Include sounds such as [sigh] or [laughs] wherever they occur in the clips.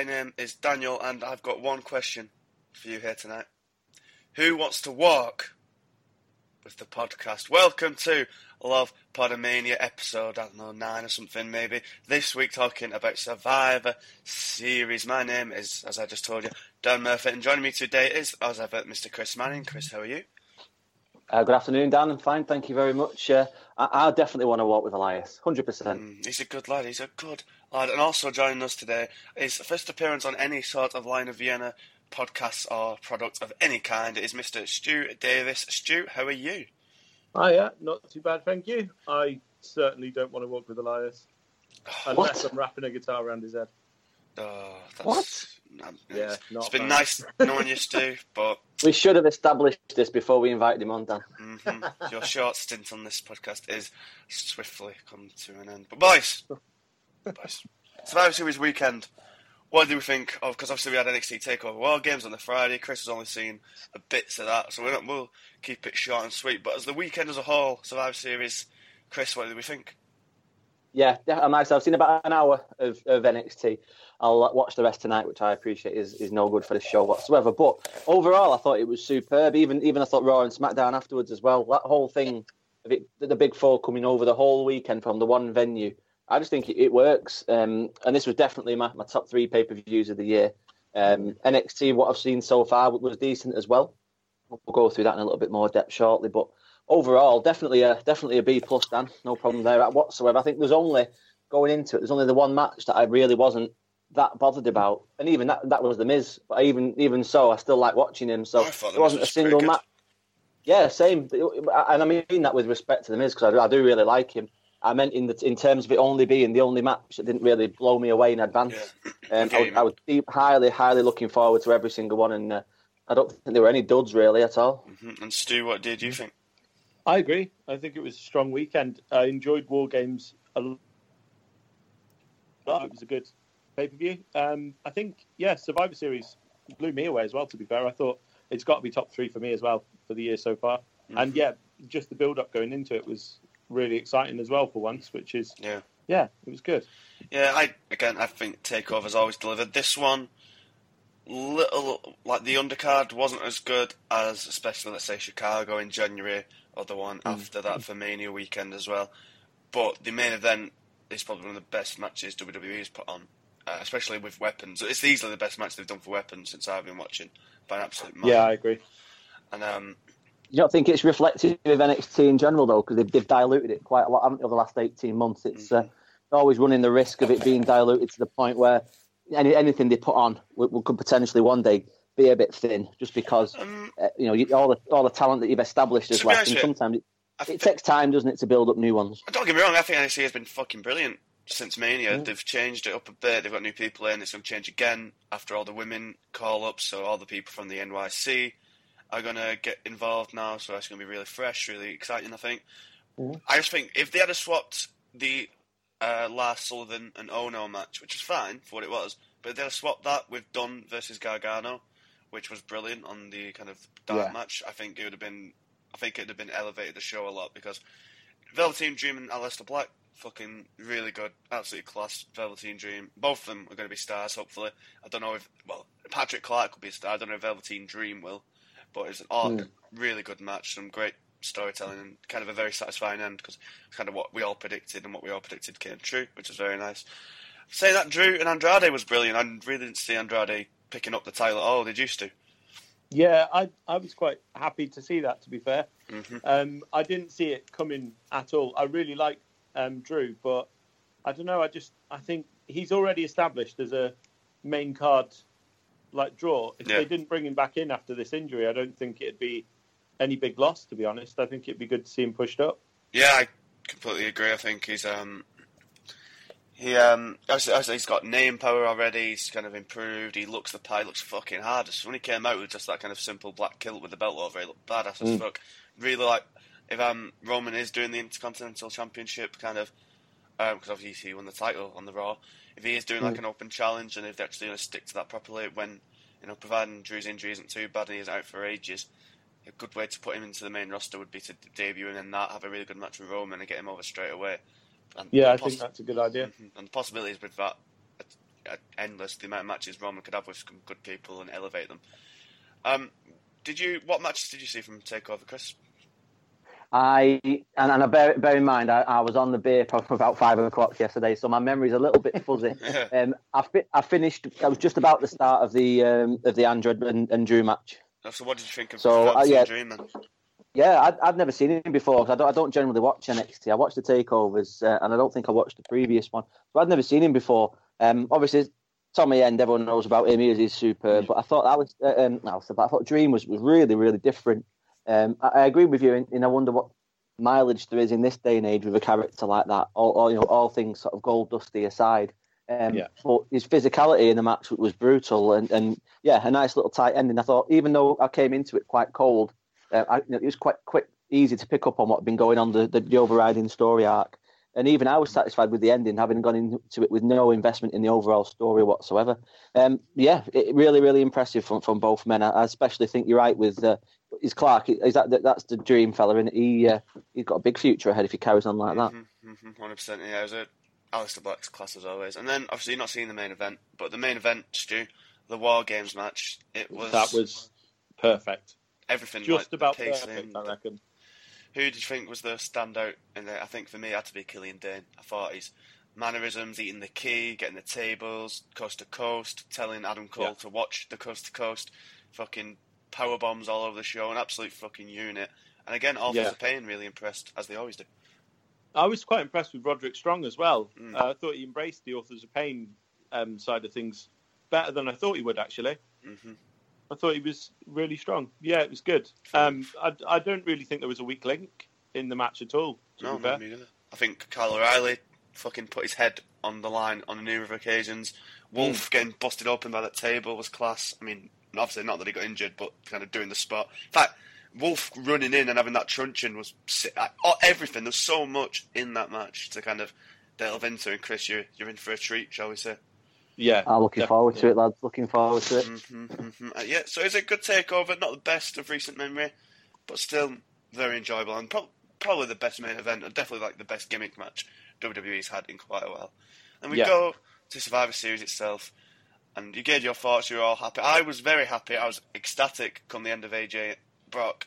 My name is Daniel, and I've got one question for you here tonight. Who wants to walk with the podcast? Welcome to Love Podomania episode, I don't know, nine or something maybe. This week talking about Survivor Series. My name is, as I just told you, Dan Murphy, and joining me today is, as ever, Mr. Chris Manning. Chris, how are you? Uh, good afternoon, Dan. I'm fine, thank you very much. Uh, I, I definitely want to walk with Elias, hundred percent. Mm, he's a good lad. He's a good. And also joining us today is first appearance on any sort of Line of Vienna podcast or product of any kind is Mr. Stu Davis. Stu, how are you? Hi, yeah, not too bad, thank you. I certainly don't want to walk with Elias [sighs] unless I'm wrapping a guitar around his head. Oh, that's, What? um, Yeah, it's- not it's been fun. nice knowing you, Stu, [laughs] but We should have established this before we invited him on, Dan. mhm, your short stint on this podcast is swiftly come to an end. But boys, [laughs] boys, Survivor Series weekend. What do we think of? Because obviously we had NXT Takeover War Games on the Friday. Chris has only seen a bits of that, so we're not, we'll keep it short and sweet. But as the weekend as a whole, Survivor Series, Chris, what do we think? Yeah, yeah, I'm nice. I've seen about an hour of, of NXT. I'll uh, watch the rest tonight, which I appreciate is, is no good for the show whatsoever. But overall, I thought it was superb. Even even I thought Raw and SmackDown afterwards as well. That whole thing, of it, the big four coming over the whole weekend from the one venue. I just think it, it works. Um, and this was definitely my, my top three pay per views of the year. Um, NXT, what I've seen so far, was decent as well. We'll go through that in a little bit more depth shortly. But overall, definitely a definitely a B plus, Dan. No problem there whatsoever. I think there's only going into it. There's only the one match that I really wasn't that bothered about, and even that that was the Miz. But even even so, I still like watching him. So I thought The there wasn't a single match. Yeah, same. And I mean that with respect to the Miz because I, I do really like him. I meant in the in terms of it only being the only match that didn't really blow me away in advance. Yeah. Um, I, was, I was deep, highly, highly looking forward to every single one, and uh, I don't think there were any duds really at all. Mhm. And Stu, what did you think? I agree. I think it was a strong weekend. I enjoyed War Games a lot. It was a good pay per view. Um, I think, yeah, Survivor Series blew me away as well, to be fair. I thought it's got to be top three for me as well for the year so far. And yeah, just the build up going into it was really exciting as well for once, which is, Yeah. yeah, it was good. Yeah, I again, I think Takeover's always delivered. This one, little like the undercard wasn't as good as, especially let's say Chicago in January or the one after that for Mania weekend as well. But the main event is probably one of the best matches WWE has put on, uh, especially with weapons. It's easily the best match they've done for weapons since I've been watching by an absolute mile. Yeah, I agree. and um, You don't think it's reflective of NXT in general though, because they've, they've diluted it quite a lot, haven't they, over the last eighteen months? It's uh, always running the risk of it being diluted to the point where any, anything they put on would, would- could potentially one day be a bit thin, just because um, uh, you know you, all the all the talent that you've established is left, and sometimes it, it takes time, doesn't it, to build up new ones? Don't get me wrong, I think NXT has been fucking brilliant since Mania. They've changed it up a bit, they've got new people in, it's going to change again after all the women call ups, so all the people from the NYC are going to get involved now, so it's going to be really fresh, really exciting, I think. Mm. I just think if they had swapped the uh, Lars Sullivan and Ohno match, which was fine for what it was, but if they had swapped that with Dunne versus Gargano, which was brilliant on the kind of dark Yeah. match, I think it would have been. I think it'd have been elevated the show a lot because Velveteen Dream and Aleister Black, fucking really good, absolutely class. Velveteen Dream, both of them are going to be stars. Hopefully, I don't know if well Patrick Clark will be a star. I don't know if Velveteen Dream will, but it's an odd, really good match. Some great storytelling and kind of a very satisfying end because it's kind of what we all predicted and what we all predicted came true, which was very nice. Saying that, Drew and Andrade was brilliant. I really didn't see Andrade picking up the title at all. Did you, Stu? Yeah, I I was quite happy to see that. To be fair, hmm um, I didn't see it coming at all. I really like um, Drew, but I don't know. I just I think he's already established as a main card like draw. If Yeah. they didn't bring him back in after this injury, I don't think it'd be any big loss. To be honest, I think it'd be good to see him pushed up. Yeah, I completely agree. I think he's um he um obviously, obviously he's got name power already. He's kind of improved. He looks the pie. Looks fucking hard. When he came out with just that kind of simple black kilt with the belt over, he looked badass as Mm. fuck. Really like if um Roman is doing the Intercontinental Championship kind of because obviously he won the title on the Raw. If he is doing like an open challenge and if they're actually going to stick to that properly, when you know providing Drew's injury isn't too bad and he's out for ages, a good way to put him into the main roster would be to debut him in that, have a really good match with Roman, and get him over straight away. And Yeah, I poss- think that's a good idea. Mhm. And the possibilities with that are, are endless. The amount of matches Roman could have with some good people and elevate them. Um, did you? What matches did you see from Takeover, Chris? I and, and I bear, bear in mind I, I was on the beer from about five o'clock yesterday, so my memory's a little bit fuzzy. [laughs] um, I, fi- I finished. I was just about the start of the um, of the Android and, and Drew match. So, what did you think of So, uh, yeah. Dream then? Yeah, I'd, I'd never seen him before. 'cause I don't. I don't generally watch NXT. I watch the takeovers, uh, and I don't think I watched the previous one. So I'd never seen him before. Um, obviously, Tommy End, everyone knows about him. He is he's superb. But I thought that was. Uh, um, no, I thought Dream was, was really really different. Um, I, I agree with you, and, and I wonder what mileage there is in this day and age with a character like that. All, all you know, all things sort of gold dusty aside. Um, Yeah. But his physicality in the match was brutal, and, and yeah, a nice little tight ending. I thought, even though I came into it quite cold, uh, I, you know, it was quite quick, easy to pick up on what had been going on the, the, the overriding story arc. And even I was satisfied with the ending, having gone into it with no investment in the overall story whatsoever. Um, yeah, it, really, really impressive from, from both men. I, I especially think you're right with uh, is Clark. Is that that- that's the dream fella, and he uh, he's got a big future ahead if he carries on like that. Mm-hmm, 100%. Yeah, it was a Aleister Black's class as always. And then, obviously, you're not seeing the main event, but the main event, Stu, the War Games match, it was, That was perfect. everything. Just like, about pacing, perfect, I reckon. Who did you think was the standout in there? I think for me, it had to be Killian Dain. I thought his mannerisms, eating the key, getting the tables, coast to coast, telling Adam Cole Yeah. to watch the coast to coast, fucking power bombs all over the show, an absolute fucking unit. And again, Authors Yeah. of Pain really impressed, as they always do. I was quite impressed with Roderick Strong as well. Mm. Uh, I thought he embraced the Authors of Pain um, side of things better than I thought he would, actually. hmm I thought he was really strong. Yeah, it was good. Um, I, I don't really think there was a weak link in the match at all, No, no, me neither. I think Kyle O'Reilly fucking put his head on the line on a number of occasions. Wolf Mm. getting busted open by that table was class. I mean, obviously not that he got injured, but kind of doing the spot. In fact, Wolf running in and having that truncheon was si- uh, oh, everything. There's so much in that match to kind of delve into. And Chris, you're you're in for a treat, shall we say? Yeah. I'm looking forward to it, lads. Looking forward to it. hmm hmm Uh, yeah, so it's a good takeover. Not the best of recent memory, but still very enjoyable and pro- probably the best main event, and definitely like the best gimmick match WWE's had in quite a while. And we Yeah. go to Survivor Series itself, and you gave your thoughts. You were all happy. I was very happy. I was ecstatic come the end of AJ Brock,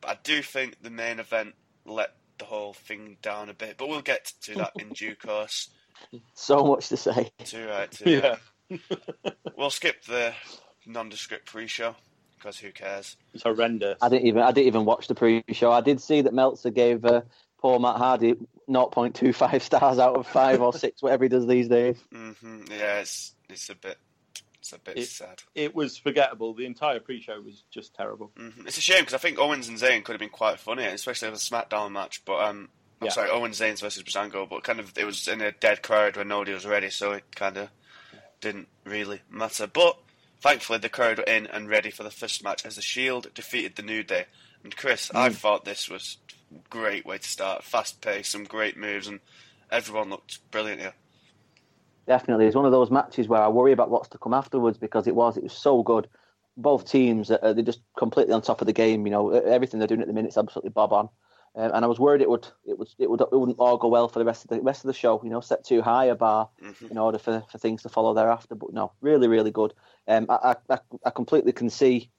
but I do think the main event let the whole thing down a bit. But we'll get to that in due [laughs] course. So much to say. Too right. Too right. Yeah. [laughs] We'll skip the nondescript pre-show because who cares? It's horrendous. I didn't even I didn't even watch the pre-show. I did see that Meltzer gave uh, poor Matt Hardy 0.25 stars out of five or six, whatever he does these days. hmm Yeah, it's it's a bit it's a bit It- sad. It was forgettable. The entire pre-show was just terrible. hmm It's a shame because I think Owens and Zayn could have been quite funny, especially with a SmackDown match. But um, I'm Yeah. sorry, Owens Zayn versus Breezango, but kind of it was in a dead crowd when nobody was ready, so it kind of didn't really matter. But thankfully, the crowd were in and ready for the first match as the Shield defeated the New Day. And Chris, I thought this was a great way to start, fast pace, some great moves, and everyone looked brilliant here. Definitely, it's one of those matches where I worry about what's to come afterwards because it was it was so good. Both teams uh, they're just completely on top of the game. You know everything they're doing at the minute is absolutely bob on. Um, and I was worried it would it would it would it wouldn't all go well for the rest of the rest of the show. You know, set too high a bar hmm in order for, for things to follow thereafter. But no, really, really good. Um, I, I I completely can see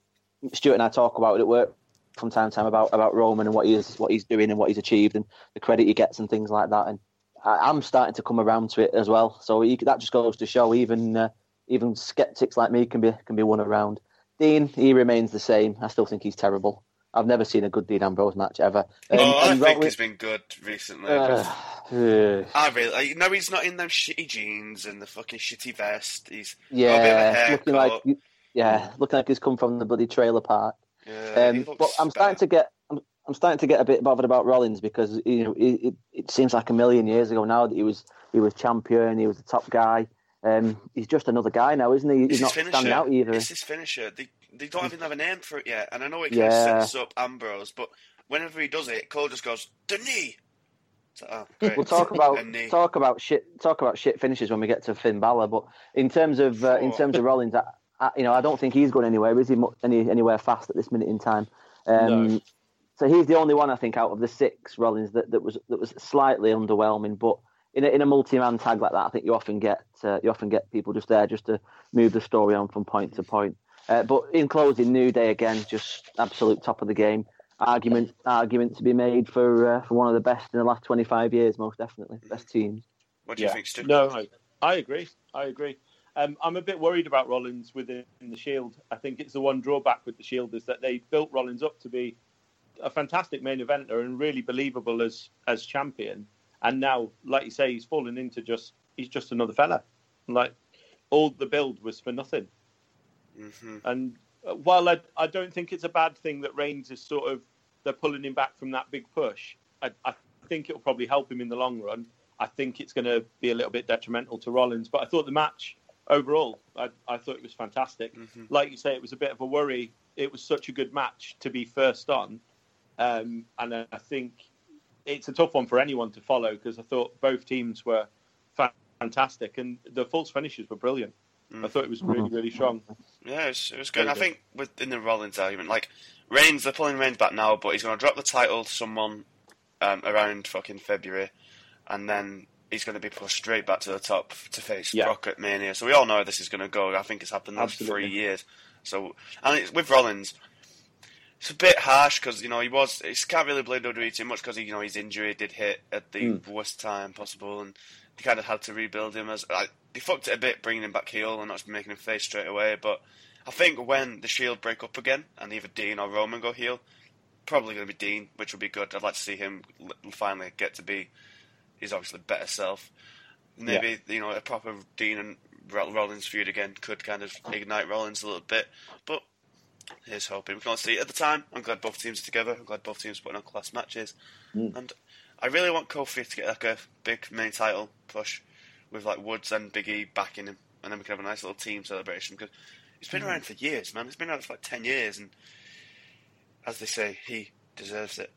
Stuart and I talk about it at work from time to time about about Roman and what he is what he's doing and what he's achieved and the credit he gets and things like that. And I, I'm starting to come around to it as well. So that just goes to show even uh, even skeptics like me can be can be won around. Dean, he remains the same. I still think he's terrible. I've never seen a good Dean Ambrose match ever. Um, oh, I think he's been good recently. Uh, uh, I really no, he's not in them shitty jeans and the fucking shitty vest. He's yeah, looking like yeah, looking like he's come from the bloody trailer park. Yeah, um, but I'm starting to get I'm, starting to get a bit bothered about Rollins because you know it, it, it, seems like a million years ago now that he was he was champion, he was the top guy. Um, he's just another guy now, isn't he? He's it's not standing out either. It's his finisher. They, they don't even have a name for it yet, and I know it kind yeah. of sets up Ambrose, but whenever he does it, Cole just goes the knee. Oh, we'll talk [laughs] about talk about shit talk about shit finishes when we get to Finn Balor. But in terms of uh, in terms of Rollins, I, I, you know, I don't think he's going anywhere. Is he any, anywhere fast at this minute in time? Um, no. So he's the only one I think out of the six Rollins that, that was that was slightly underwhelming. But in a, in a multi-man tag like that, I think you often get uh, you often get people just there just to move the story on from point to point. Uh, but in closing, New Day again, just absolute top of the game. Argument argument to be made for uh, for one of the best in the last 25 years, most definitely best teams. What do you think, Stu? No, I, I agree. I agree. Um, I'm a bit worried about Rollins within the Shield. I think it's the one drawback with the Shield is that they built Rollins up to be a fantastic main eventer and really believable as as champion. And now, like you say, he's fallen into just he's just another fella. Like all the build was for nothing. Mm-hmm. And uh, while I, I don't think it's a bad thing that Reigns is sort of they're pulling him back from that big push, I, I think it'll probably help him in the long run. I think it's going to be a little bit detrimental to Rollins, but I thought the match overall, I, I thought it was fantastic. Mm-hmm. Like you say, it was a bit of a worry. It was such a good match to be first on, um, and I think it's a tough one for anyone to follow because I thought both teams were fantastic and the false finishes were brilliant. Mm. I thought it was really, really strong. Yeah, it was, it was good. I think within the Rollins argument, like Reigns, they're pulling Reigns back now, but he's going to drop the title to someone um, around fucking February, and then he's going to be pushed straight back to the top to face yeah. Brock at Mania. So we all know this is going to go. I think it's happened the last three years. So and with Rollins, it's a bit harsh because you know he was. He can't really blame WWE too much because you know his injury did hit at the mm. worst time possible, and they kind of had to rebuild him as. Like, they fucked it a bit bringing him back heel and not making him face straight away. But I think when the Shield break up again and either Dean or Roman go heel, probably going to be Dean, which would be good. I'd like to see him finally get to be his obviously better self. Maybe yeah. you know a proper Dean and Rollins feud again could kind of ignite Rollins a little bit, but here's hoping. We can all see. At the time, I'm glad both teams are together. I'm glad both teams are putting on class matches, mm. and I really want Kofi to get like a big main title push with like Woods and Big E backing him, and then we can have a nice little team celebration because he's been mm. around for years, man. He's been around for like ten years, and as they say, he deserves it.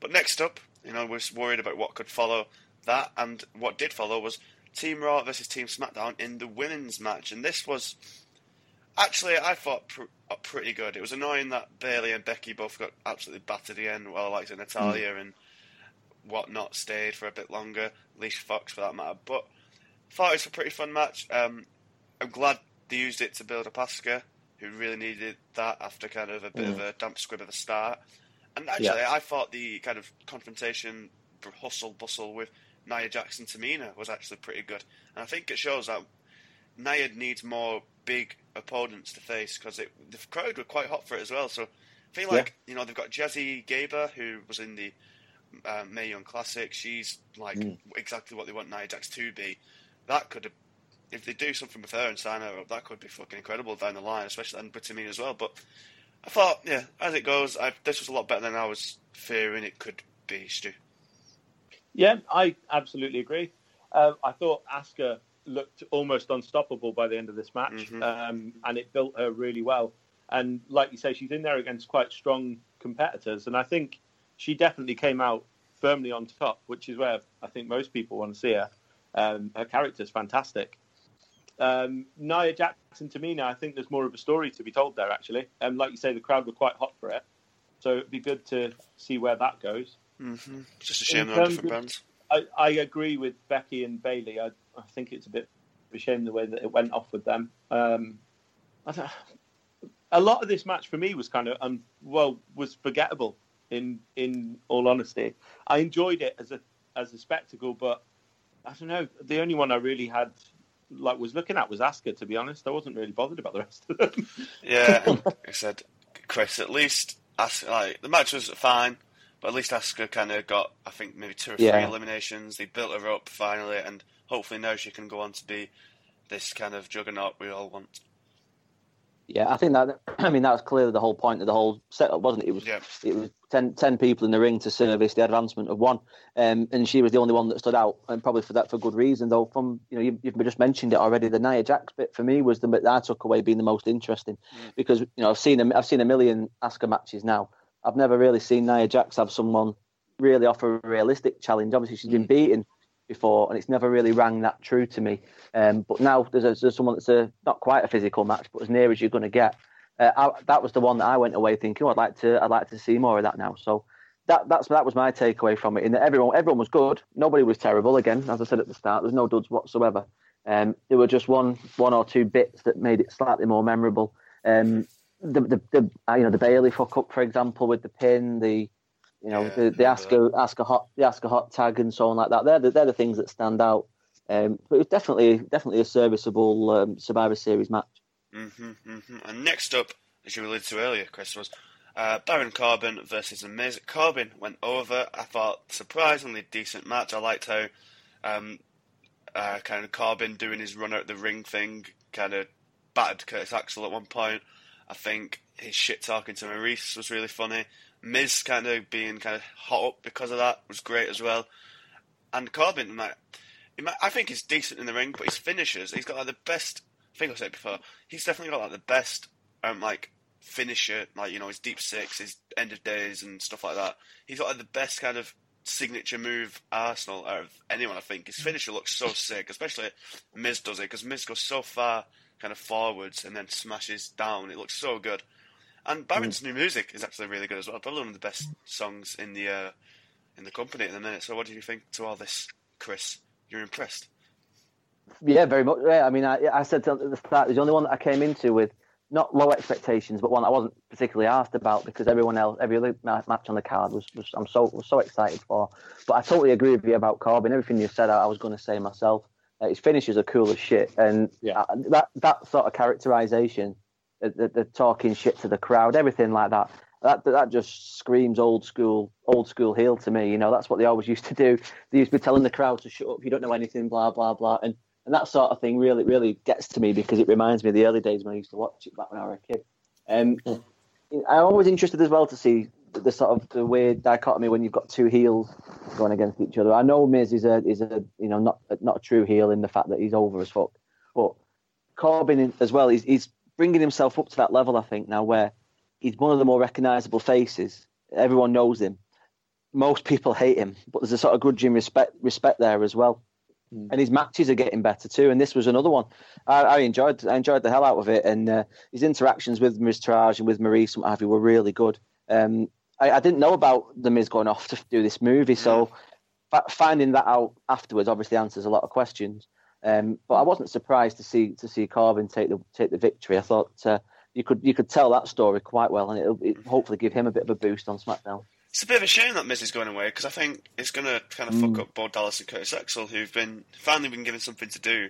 But next up, you know, we're worried about what could follow that, and what did follow was Team Raw versus Team SmackDown in the women's match, and this was actually I thought pr- uh, pretty good. It was annoying that Bayley and Becky both got absolutely battered again, while like Natalya mm. and whatnot stayed for a bit longer. Alicia Fox, for that matter, but thought it was a pretty fun match. Um, I'm glad they used it to build up Asuka, who really needed that after kind of a bit mm. of a damp squib at the start. And actually, yeah. I thought the kind of confrontation, hustle bustle with Nia Jackson Tamina was actually pretty good. And I think it shows that Nia needs more big opponents to face because the crowd were quite hot for it as well. So I feel like yeah. you know they've got Jazzy Gabert who was in the uh, Mae Young Classic. She's like mm. exactly what they want Nia Jax to be. That could have, if they do something with her and sign her up, that could be fucking incredible down the line, especially and to me as well. But I thought, yeah, as it goes, I, this was a lot better than I was fearing it could be. Stu. Yeah, I absolutely agree. Uh, I thought Asuka looked almost unstoppable by the end of this match, mm-hmm. um, and it built her really well. And like you say, she's in there against quite strong competitors, and I think she definitely came out firmly on top, which is where I think most people want to see her. Um, her character's fantastic. Um, Nia Jackson Tamina, I think there's more of a story to be told there, actually. And um, like you say, the crowd were quite hot for it. So it'd be good to see where that goes. Mm-hmm. Just a shame they're different brands. I, I, agree with Becky and Bayley. I, I, think it's a bit of a shame the way that it went off with them. Um, a lot of this match for me was kind of um, well was forgettable. In in all honesty, I enjoyed it as a as a spectacle, but I don't know. The only one I really had like was looking at was Asuka. To be honest, I wasn't really bothered about the rest of them. Yeah, [laughs] I said, Chris, at least Asuka, like the match was fine, but at least Asuka kind of got, I think, maybe two or three Yeah. eliminations. They built her up finally, and hopefully now she can go on to be this kind of juggernaut we all want. Yeah, I think that. [clears throat] I mean, that was clearly the whole point of the whole setup, wasn't it? It was Yeah. it was 10, 10 people in the ring to service the advancement of one, um, and she was the only one that stood out, and probably for that for good reason. Though, from you know, you, you've just mentioned it already. The Nia Jax bit for me was the bit that I took away being the most interesting, because you know I've seen a, I've seen a million Asuka matches now. I've never really seen Nia Jax have someone really offer a realistic challenge. Obviously, she's been beaten before, and it's never really rang that true to me. Um, but now there's, a, there's someone that's a not quite a physical match, but as near as you're going to get. Uh, I, that was the one that I went away thinking, oh, I'd like to, I'd like to see more of that now. So that that's that was my takeaway from it. In that everyone, everyone was good. Nobody was terrible. Again, as I said at the start, there's no duds whatsoever. Um, there were just one, one or two bits that made it slightly more memorable. Um, the, the, the, uh, you know, the Bayley fuck up, for example, with the pin, the, you know, Yeah, the, the I ask a, ask a hot, the ask a hot tag and so on like that. They're the, they're the things that stand out. Um, but it was definitely, definitely a serviceable um, Survivor Series match. hmm hmm And next up, as you alluded to earlier, Chris, was uh, Baron Corbin versus The Miz. Corbin went over. I thought surprisingly decent match. I liked how um, uh, kind of Corbin doing his run out the ring thing kind of battered Curtis Axel at one point. I think his shit talking to Maryse was really funny. Miz kind of being kind of hot up because of that was great as well. And Corbin, might, I think he's decent in the ring, but his finishers, he's got like the best. I think I said before. He's definitely got like the best, um, like finisher, like you know his deep six, his end of days, and stuff like that. He's got like the best kind of signature move arsenal out of anyone. I think his finisher looks so sick, especially Miz does it because Miz goes so far kind of forwards and then smashes down. It looks so good. And Baron's new music is actually really good as well. Probably one of the best songs in the uh, in the company at the minute. So, what do you think to all this, Chris? You're impressed? Yeah, very much. Yeah, I mean, I, I said at the start, the only one that I came into with not low expectations, but one I wasn't particularly asked about because everyone else, every other match on the card was, was I'm so was so excited for. But I totally agree with you about Corbin. Everything you said, I, I was going to say myself. His finishes are cool as shit, and Yeah. that that sort of characterization, the, the, the talking shit to the crowd, everything like that. That that just screams old school, old school heel to me. You know, that's what they always used to do. They used to be telling the crowd to shut up. You don't know anything, blah blah blah, and and that sort of thing really really gets to me because it reminds me of the early days when I used to watch it back when I was a kid. Um, I'm always interested as well to see the, sort of the weird dichotomy when you've got two heels going against each other. I know Miz is a is a you know not not a true heel in the fact that he's over as fuck, but Corbin as well. He's he's bringing himself up to that level. I think now where he's one of the more recognisable faces. Everyone knows him. Most people hate him, but there's a sort of grudging respect respect there as well. Mm. And his matches are getting better too. And this was another one. I, I enjoyed I enjoyed the hell out of it. And uh, his interactions with Miztourage and with Marie, and what have you were really good. Um, I, I didn't know about the Miz going off to do this movie, so finding that out afterwards obviously answers a lot of questions. Um, but I wasn't surprised to see to see Corbin take the take the victory. I thought uh, you could you could tell that story quite well, and it'll it hopefully give him a bit of a boost on SmackDown. It's a bit of a shame that Miz is going away because I think it's going to kind of fuck up Bo Dallas and Curtis Axel, who've been finally been given something to do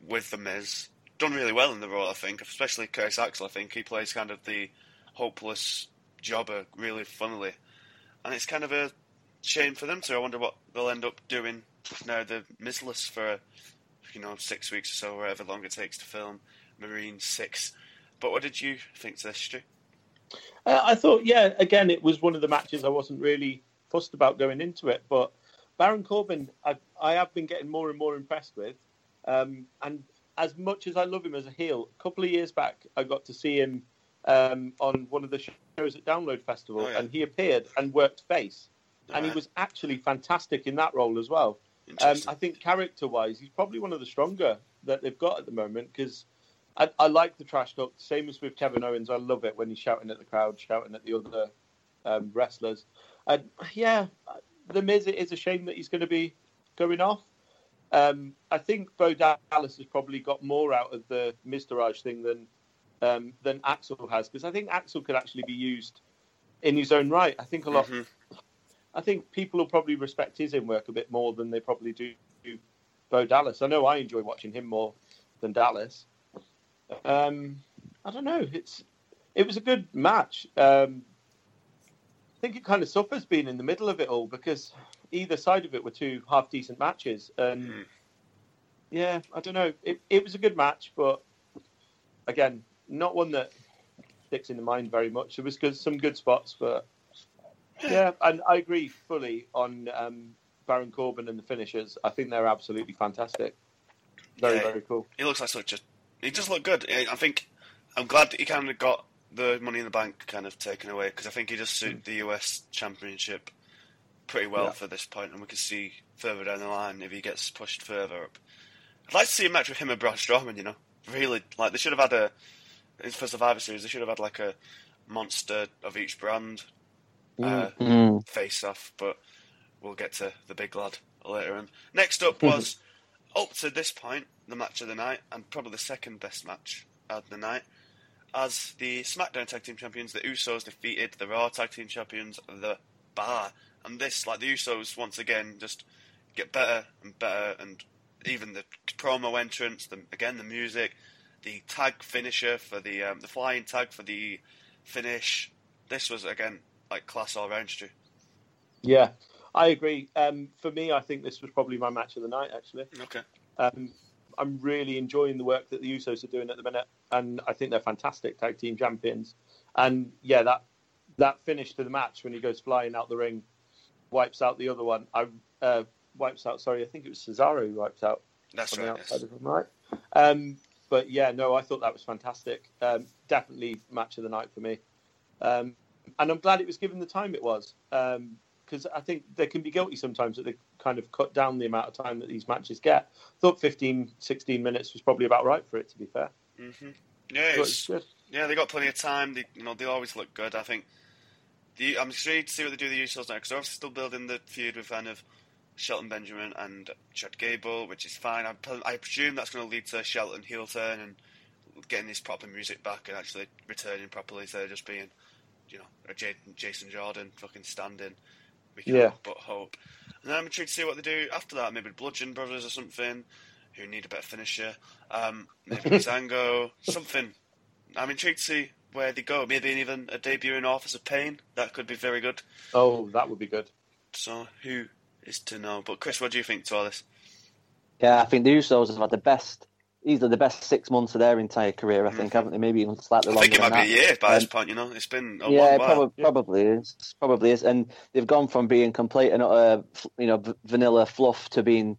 with the Miz. Done really well in the role, I think, especially Curtis Axel. I think he plays kind of the hopeless jobber really funnily, and it's kind of a shame for them too. I wonder what they'll end up doing now they're Mizless for you know six weeks or so, or however long it takes to film Marine Six. But what did you think to this, Stu? Uh, I thought, yeah, again, it was one of the matches I wasn't really fussed about going into it. But Baron Corbin, I, I have been getting more and more impressed with. Um, and as much as I love him as a heel, a couple of years back, I got to see him um, on one of the shows at Download Festival, Oh, yeah. and he appeared and worked face. And he was actually fantastic in that role as well. Um, I think character-wise, he's probably one of the stronger that they've got at the moment because I, I like the trash talk. Same as with Kevin Owens, I love it when he's shouting at the crowd, shouting at the other um, wrestlers. And yeah, the Miz. It is a shame that he's going to be going off. Um, I think Bo Dallas has probably got more out of the Mr. Raj thing than um, than Axel has because I think Axel could actually be used in his own right. I think a lot. Mhm. I think people will probably respect his in work a bit more than they probably do Bo Dallas. I know I enjoy watching him more than Dallas. Um, I don't know. It's it was a good match. Um, I think it kind of suffers being in the middle of it all because either side of it were two half decent matches, and Mm. yeah, I don't know. It it was a good match, but again, not one that sticks in the mind very much. There was good, some good spots, but yeah, and I agree fully on um, Baron Corbin and the finishers. I think they're absolutely fantastic. Very Yeah. very cool. He looks like such a. He just looked good. I I think I'm glad that he kind of got the Money in the Bank kind of taken away because I think he just suited the US Championship pretty well Yeah. for this point, and we can see further down the line if he gets pushed further up. I'd like to see a match with him and Braun Strowman. You know, really, like they should have had a for Survivor Series. They should have had like a monster of each brand uh, Mm. face off, but we'll get to the big lad later on. Next up [laughs] was up to this point the match of the night, and probably the second best match of the night, as the SmackDown Tag Team Champions, the Usos defeated the Raw Tag Team Champions, the Bar, and this like the Usos once again just get better and better, and even the promo entrance, the again the music, the tag finisher for the um, the flying tag for the finish. This was again like class all round, Stu. Yeah, I agree. Um, for me, I think this was probably my match of the night. Actually, Okay. um, I'm really enjoying the work that the Usos are doing at the minute, and I think they're fantastic tag team champions. And yeah, that that finish to the match when he goes flying out the ring, wipes out the other one. I uh, wipes out. Sorry, I think it was Cesaro who wipes out That's on the right. outside Yes. of him, right? Um, but yeah, no, I thought that was fantastic. Um, definitely match of the night for me. Um, and I'm glad it was given the time it was. Because I think they can be guilty sometimes that they kind of cut down the amount of time that these matches get. thought 15, 16 minutes was probably about right for it, to be fair. hmm Yeah, But it's, it's yeah, they got plenty of time. They, you know, they always look good. I think. The, I'm intrigued to see what they do with the Usos now because they're obviously still building the feud with kind of Shelton Benjamin and Chad Gable, which is fine. I, I presume that's going to lead to Shelton heel turn and getting his proper music back and actually returning properly instead of just being, you know, a J- Jason Jordan fucking standing. We can Yeah. but hope. And then I'm intrigued to see what they do after that. Maybe Bludgeon Brothers or something, who need a better finisher. Um, maybe [laughs] Zango, something. I'm intrigued to see where they go. Maybe even a debut in Authors of Pain. That could be very good. Oh, that would be good. So who is to know? But Chris, what do you think to all this? Yeah, I think the Usos have had the best, easily the best six months of their entire career. I think, haven't they? Maybe even slightly I longer. think it than might be a year by this Um, point. You know, it's been a yeah, long it while. probably, probably is. Probably is. And they've gone from being complete and utter, you know, v- vanilla fluff to being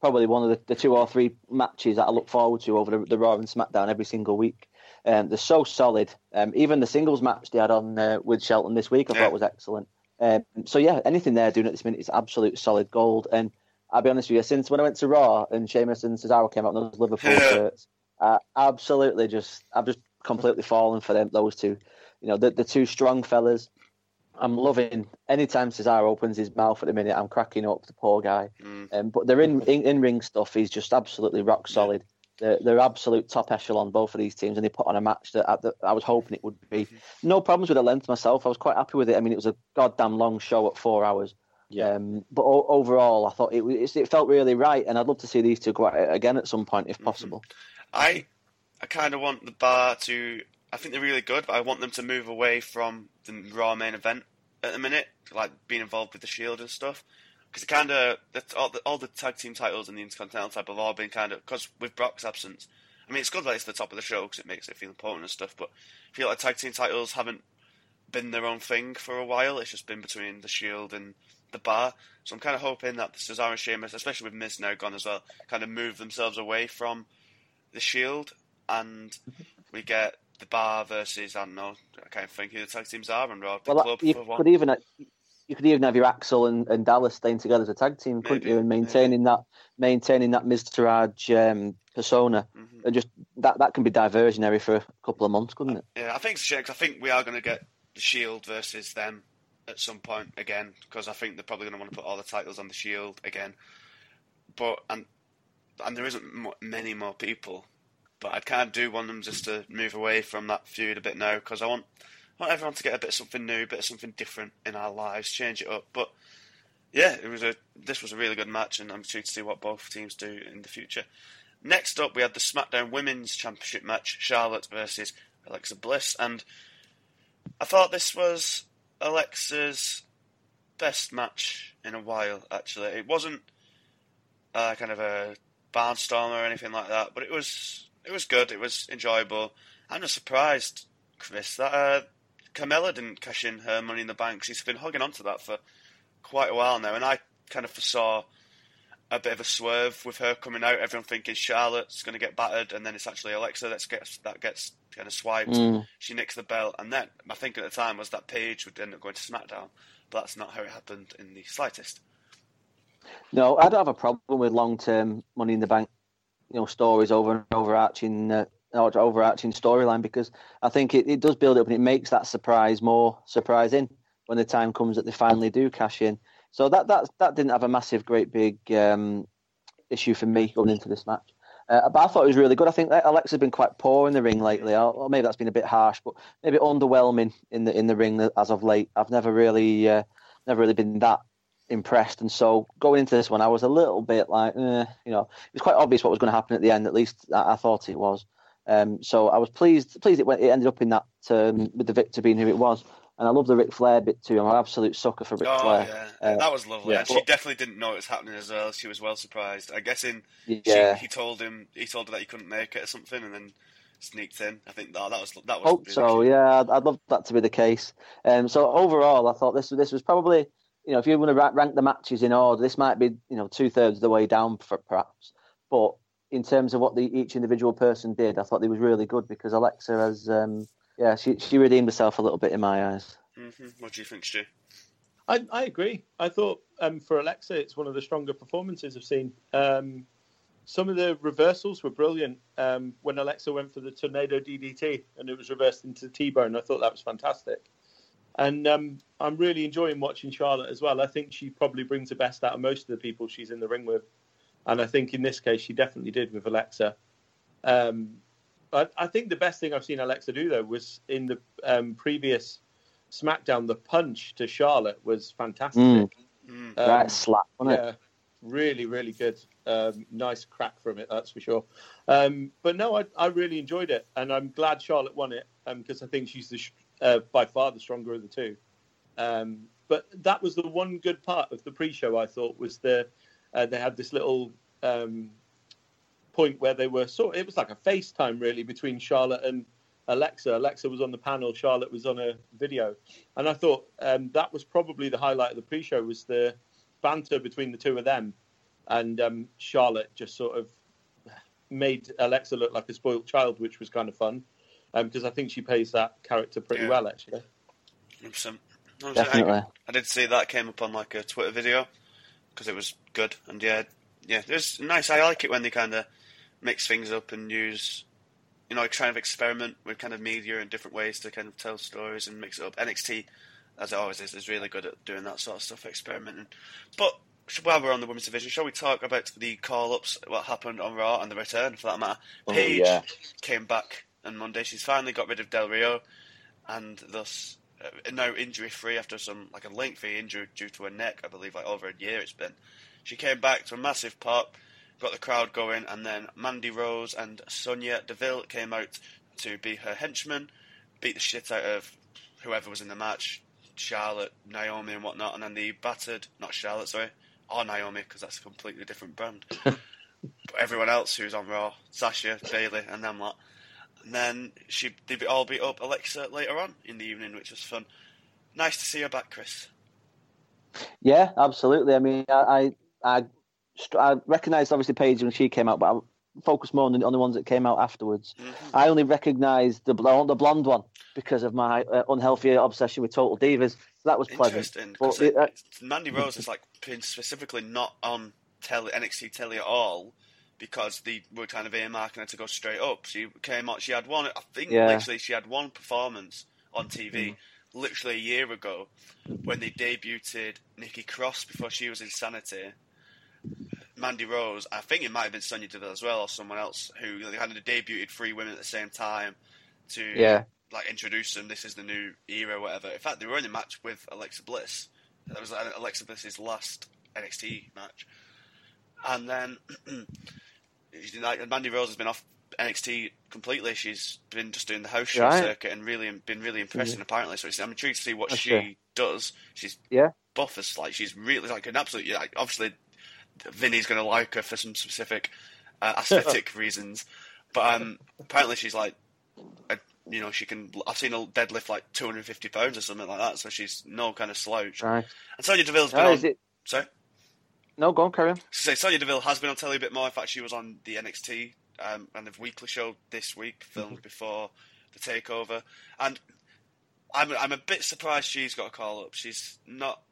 probably one of the, the two or three matches that I look forward to over the, the Raw and SmackDown every single week. Um, they're so solid. Um, even the singles match they had on uh, with Shelton this week, I Yeah. thought was excellent. Um, so yeah, anything they're doing at this minute is absolute solid gold. And I'll be honest with you, since when I went to Raw and Sheamus and Cesaro came out in those Liverpool Yeah. shirts, uh, absolutely just I've just completely fallen for them. Those two, you know, the the two strong fellas. I'm loving anytime Cesaro opens his mouth at the minute. I'm cracking up. The poor guy. Mm. Um, but their in, in in ring stuff is just absolutely rock solid. They're, they're absolute top echelon, both of these teams, and they put on a match that I, that I was hoping it would be. No problems with the length myself. I was quite happy with it. I mean, it was a goddamn long show at four hours. Yeah. Um, but o- overall, I thought it, was- it felt really right, and I'd love to see these two go again at some point if possible. I I kind of want the bar to. I think they're really good, but I want them to move away from the Raw main event at the minute, like being involved with the Shield and stuff. Because kind of all the, all the tag team titles and the Intercontinental type have all been kind of because with Brock's absence. I mean, it's good that it's the top of the show because it makes it feel important and stuff. But I feel like tag team titles haven't been their own thing for a while. It's just been between the Shield and the Bar. So I'm kind of hoping that the Cesaro and Sheamus, especially with Miz now gone as well, kind of move themselves away from the Shield, and we get the Bar versus I don't know, I can't think who the tag teams are, and Raw the Well, Club you for one. even uh, you could even have your Axel and, and Dallas staying together as a tag team, couldn't Maybe, you? And maintaining that maintaining that Miztourage um, persona, Mhm. and just that that can be diversionary for a couple of months, couldn't it? Yeah, I think so, a shame 'cause I think we are going to get the Shield versus them at some point again because I think they're probably going to want to put all the titles on the Shield again. But and and there isn't mo- many more people, but I kind of do want them just to move away from that feud a bit now because I want want everyone to get a bit of something new, a bit of something different in our lives, change it up. But yeah, it was a this was a really good match, and I'm excited to see what both teams do in the future. Next up, we had the SmackDown Women's Championship match: Charlotte versus Alexa Bliss, and I thought this was Alexa's best match in a while. Actually, it wasn't uh, kind of a barnstormer or anything like that, but it was it was good. It was enjoyable. I'm just surprised, Chris, that uh, Carmella didn't cash in her Money in the Bank. She's been hugging onto that for quite a while now, and I kind of foresaw a bit of a swerve with her coming out. Everyone thinking Charlotte's going to get battered, and then it's actually Alexa that gets that gets kind of swiped. Mm. She nicks the belt, and then my think at the time was that Paige would end up going to SmackDown, but that's not how it happened in the slightest. No, I don't have a problem with long-term Money in the Bank, you know, stories over and overarching, uh, overarching storyline because I think it, it does build up and it makes that surprise more surprising when the time comes that they finally do cash in. So that that that didn't have a massive, great big um, issue for me going into this match. Uh, but I thought it was really good. I think Alexa's been quite poor in the ring lately, or, or, maybe that's been a bit harsh, but maybe underwhelming in the in the ring as of late. I've never really uh, never really been that impressed, and so going into this one, I was a little bit like, eh, you know, it was quite obvious what was going to happen at the end. At least I, I thought it was. Um, so I was pleased pleased it, went, it ended up in that um, with the victor being who it was. And I love the Ric Flair bit too. I'm an absolute sucker for Ric oh, Flair. Yeah. Uh, that was lovely. Yeah. And she definitely didn't know it was happening as well. She was well surprised. I guess in yeah. She, he told him he told her that he couldn't make it or something, and then sneaked in. I think that that was that was. Hope really so. Cute. Yeah, I'd, I'd, love that to be the case. Um, so overall, I thought this this was probably you know if you want to rank the matches in order, this might be you know two thirds of the way down for, perhaps. But in terms of what the, each individual person did, I thought they was really good because Alexa has um, yeah she she redeemed herself a little bit in my eyes. Mm-hmm. What do you think, Stu? I, I agree. I thought um, for Alexa, it's one of the stronger performances I've seen. Um, some of the reversals were brilliant. Um, when Alexa went for the tornado DDT and it was reversed into T-bone, I thought that was fantastic. And um, I'm really enjoying watching Charlotte as well. I think she probably brings the best out of most of the people she's in the ring with, and I think in this case she definitely did with Alexa. Um, I, I, think the best thing I've seen Alexa do though was in the um, previous SmackDown, the punch to Charlotte was fantastic. Mm. Um, that slap, wasn't yeah, it? Really, really good. Um, nice crack from it, that's for sure. Um, but no, I, I, really enjoyed it, and I'm glad Charlotte won it because um, I think she's the, uh, by far the stronger of the two. Um, but that was the one good part of the pre-show. I thought was the uh, they had this little um, point where they were sort. It was like a FaceTime really between Charlotte and Alexa. Alexa was on the panel, Charlotte was on a video, and I thought um, that was probably the highlight of the pre-show was the banter between the two of them, and um, Charlotte just sort of made Alexa look like a spoilt child, which was kind of fun because um, I think she plays that character pretty yeah. well actually. Definitely. I, I did see that came up on like a Twitter video because it was good, and yeah, yeah, it was nice. I like it when they kind of mix things up and use you know, kind of experiment with kind of media and different ways to kind of tell stories and mix it up. NXT, as it always is, is really good at doing that sort of stuff, experimenting. But while we're on the women's division, shall we talk about the call ups, what happened on Raw and the return for that matter? Oh, Paige yeah. came back on Monday. She's finally got rid of Del Rio and thus Uh, now injury free after some like a lengthy injury due to her neck, I believe, like over a year it's been. She came back to a massive pop got the crowd going, and then Mandy Rose and Sonya Deville came out to be her henchmen, beat the shit out of whoever was in the match, Charlotte, Naomi, and whatnot, and then they battered, not Charlotte, sorry, or Naomi, because that's a completely different brand. [laughs] but everyone else who's on Raw, Sasha, Bayley, and them lot. And then she they all beat up Alexa later on in the evening, which was fun. Nice to see her back, Chris. Yeah, absolutely. I mean, I I I recognised obviously Paige when she came out, but I focused more on the, on the ones that came out afterwards. Mm-hmm. I only recognised the blonde, the blonde one because of my uh, unhealthy obsession with Total Divas. So that was pleasant. Interesting. But, it, uh, Mandy Rose is like specifically not on tele, NXT telly at all because they were kind of earmarking her to go straight up. She came out. She had one. I think yeah. literally she had one performance on TV. Mm. Literally a year ago, when they debuted Nikki Cross before she was Insanity, Mandy Rose, I think it might have been Sonya Deville as well, or someone else who they kind of debuted three women at the same time to yeah. like introduce them. This is the new era, whatever. In fact, they were in a match with Alexa Bliss That was uh, Alexa Bliss's last NXT match, and then [clears throat] like Mandy Rose has been off NXT completely. She's been just doing the house show Right. circuit and really been really impressing. Apparently, so I'm intrigued to see what That's she does. She's Yeah. buff as like she's really like an absolute. yeah, Like, obviously, Vinny's going to like her for some specific uh, [laughs] aesthetic reasons, but um, apparently she's like, a, you know, she can. I've seen her deadlift like 250 pounds or something like that, so she's no kind of slouch. Right. And Sonya Deville's been on. it? Sorry. No, go on, carry on. Say Sonya Deville has been on telly a bit more. In fact, she was on the NXT um, and the weekly show this week, filmed before the takeover. And I'm I'm a bit surprised she's got a call up. She's not.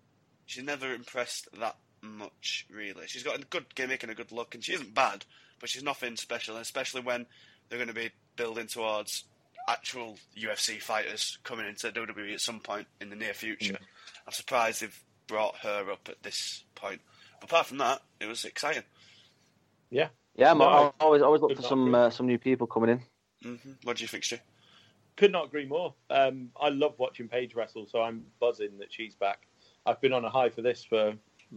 She's never impressed that much, really. She's got a good gimmick and a good look, and she isn't bad, but she's nothing special. And especially when they're going to be building towards actual UFC fighters coming into WWE at some point in the near future. I'm surprised they've brought her up at this point. But apart from that, it was exciting. Yeah. Yeah, I'm, No, I always always look for some uh, some new people coming in. hmm What do you think, Stu? Could not agree more. Um, I love watching Paige wrestle, so I'm buzzing that she's back. I've been on a high for this for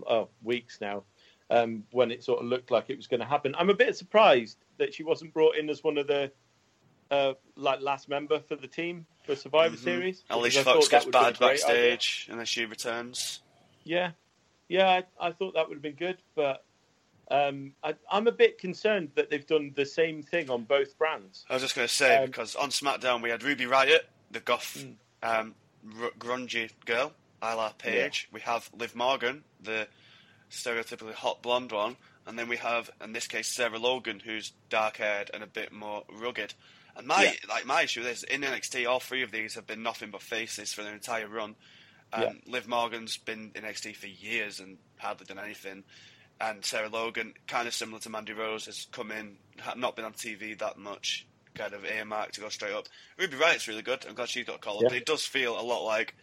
oh, weeks now. Um, when it sort of looked like it was going to happen, I'm a bit surprised that she wasn't brought in as one of the uh, like last member for the team for Survivor Mhm. Series. Alicia because Fox gets would have bad been idea. backstage, and then she returns. Yeah, yeah, I, I thought that would have been good, but um, I, I'm a bit concerned that they've done the same thing on both brands. I was just going to say Um, because on SmackDown we had Ruby Riot, the goth, Mm. um, r- grungy girl, Isla Page. We have Liv Morgan, the stereotypically hot blonde one, and then we have, in this case, Sarah Logan, who's dark-haired and a bit more rugged. And my Yeah. like my issue is in NXT, all three of these have been nothing but faces for their entire run. Um, Yeah. Liv Morgan's been in NXT for years and hardly done anything. And Sarah Logan, kind of similar to Mandy Rose, has come in, not been on TV that much, kind of earmarked to go straight up. Ruby Riot's really good. I'm glad she's got a call up. Yeah. But it does feel a lot like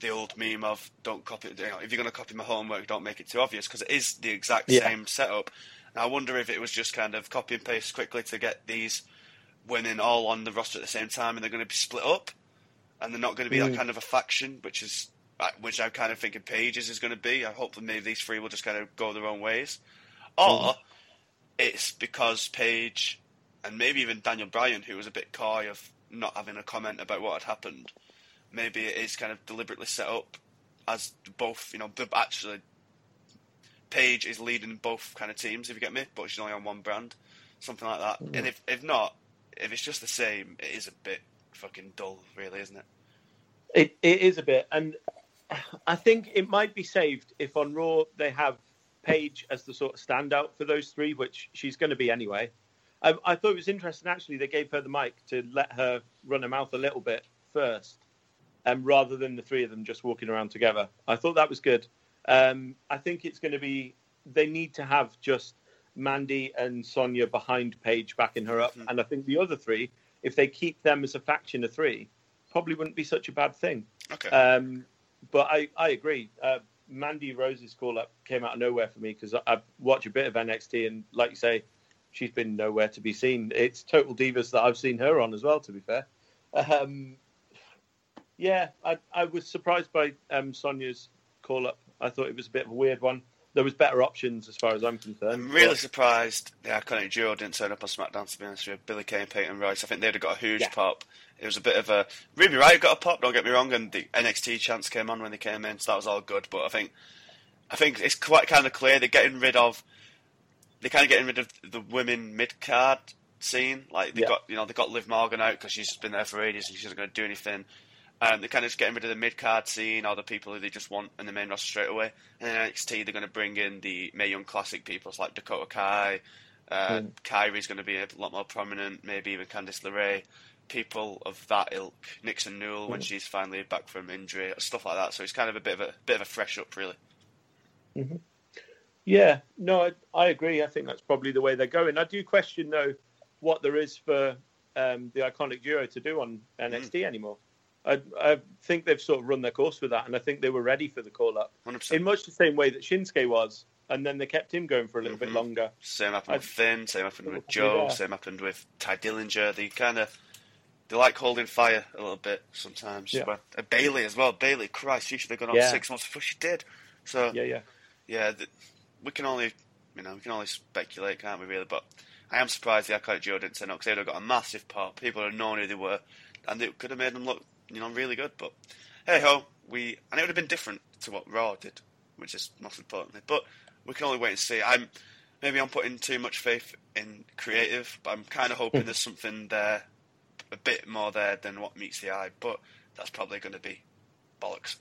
the old meme of don't copy. You know, if you're going to copy my homework, don't make it too obvious because it is the exact Yeah. same setup. And I wonder if it was just kind of copy and paste quickly to get these women all on the roster at the same time, and they're going to be split up, and they're not going to be Mm. that kind of a faction, which is which I'm kind of thinking Paige's is going to be. I hope that maybe these three will just kind of go their own ways, or mm-hmm. it's because Paige and maybe even Daniel Bryan, who was a bit coy of not having a comment about what had happened, maybe it is kind of deliberately set up as both, you know, the- actually Paige is leading both kind of teams, if you get me, but she's only on one brand, something like that. Mm-hmm. And if if not, if it's just the same, it is a bit fucking dull, really, isn't it? It it is a bit, and I think it might be saved if on Raw they have Paige as the sort of standout for those three, which she's going to be anyway. I, I thought it was interesting actually. They gave her the mic to let her run her mouth a little bit first, um, rather than the three of them just walking around together. I thought that was good. Um, I think it's going to be. They need to have just Mandy and Sonya behind Paige backing her up, Mhm. and I think the other three, if they keep them as a faction of three, probably wouldn't be such a bad thing. Okay. Um, but I, I agree. Uh, Mandy Rose's call up came out of nowhere for me because I, watch a bit of NXT and, like you say, she's been nowhere to be seen. It's Total Divas that I've seen her on as well. To be fair, um, yeah, I, I was surprised by um, Sonya's call up. I thought it was a bit of a weird one. There was better options as far as I'm concerned. I'm really but- surprised the iconic duo didn't turn up on SmackDown. To be honest with you, Billie Kay and Peyton Royce. I think they'd have got a huge Yeah. pop. It was a bit of a Ruby Riot got a pop. Don't get me wrong, and the NXT chance came on when they came in, so that was all good. But I think, I think it's quite kind of clear they're getting rid of, they're kind of getting rid of the women mid card scene. Like they Yeah. got, you know, they got Liv Morgan out because she's been there for ages and she's not going to do anything. Um, they're kind of just getting rid of the mid card scene or the people who they just want in the main roster straight away. And then NXT, they're going to bring in the Mae Young Classic people like Dakota Kai. Uh, Mm. Kairi's going to be a lot more prominent, maybe even Candice LeRae. People of that ilk, Nixon Newell when Mm. she's finally back from injury, stuff like that. So it's kind of a bit of a bit of a fresh up, really. Yeah, no, I, I agree. I think that's probably the way they're going. I do question though what there is for um, the iconic duo to do on NXT anymore. I, I think they've sort of run their course with that, and I think they were ready for the call up Hundred in much the same way that Shinsuke was, and then they kept him going for a little Mhm. bit longer. Same happened with Finn. Same happened with Yeah. Joe. Same happened with Tye Dillinger. They kind of they like holding fire a little bit sometimes. Yeah. But, uh, Bayley as well. Bayley, Christ, she should have gone on Yeah. six months before she did. So Yeah, yeah. yeah, th- we can only, you know, we can only speculate, can't we? Really, but I am surprised the Iconic Duo didn't turn up because they'd have got a massive pop. People would have known who they were, and it could have made them look, you know, really good. But hey ho, we and it would have been different to what Raw did, which is most importantly. But we can only wait and see. I'm maybe I'm putting too much faith in creative, but I'm kind of hoping there's something there, a bit more there than what meets the eye. But that's probably going to be bollocks.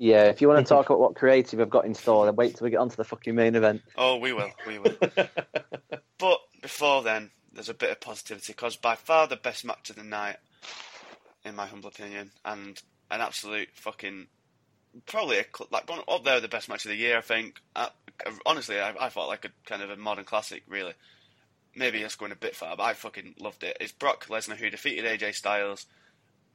Yeah, if you want to talk about what creative I've got in store, then wait till we get onto the fucking main event. Oh, we will, we will. [laughs] But before then, there's a bit of positivity because by far the best match of the night, in my humble opinion, and an absolute fucking probably a, like one up there the best match of the year. I think. Uh, honestly, I, I thought like a kind of a modern classic. Really, maybe it's going a bit far, but I fucking loved it. It's Brock Lesnar who defeated AJ Styles.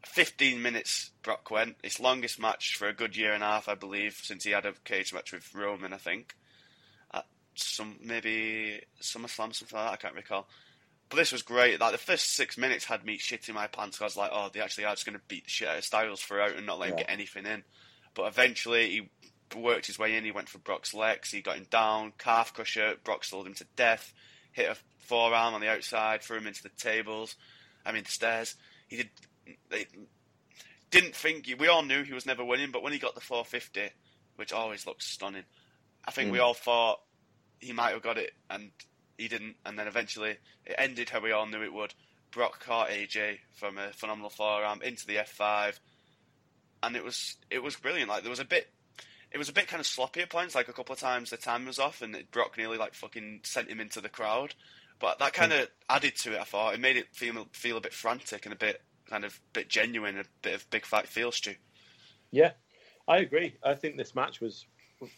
15 minutes Brock went. His longest match for a good year and a half, I believe, since he had a cage match with Roman, I think. At some maybe SummerSlam, something like that, I can't recall. But this was great. Like the first six minutes had me shitting my pants. I was like, oh, they actually are just going to beat the shit out of Styles throughout and not let him get anything in. But eventually he worked his way in. He went for Brock's legs. He got him down, calf crusher. Brock slowed him to death. Hit a forearm on the outside, threw him into the tables. I mean the stairs. He did. They didn't think. We all knew he was never winning, but when he got the 450, which always looks stunning, I think we hmm. all thought he might have got it, and he didn't. And then eventually it ended how we all knew it would. Brock caught AJ from a phenomenal forearm into the F5, and it was it was brilliant. Like there was a bit. It was a bit kind of sloppy at points, like a couple of times the time was off and Brock nearly like fucking sent him into the crowd. But that kind of added to it, I thought. It made it feel feel a bit frantic and a bit kind of bit genuine, a bit of big fight feel, Stu. Yeah, I agree. I think this match was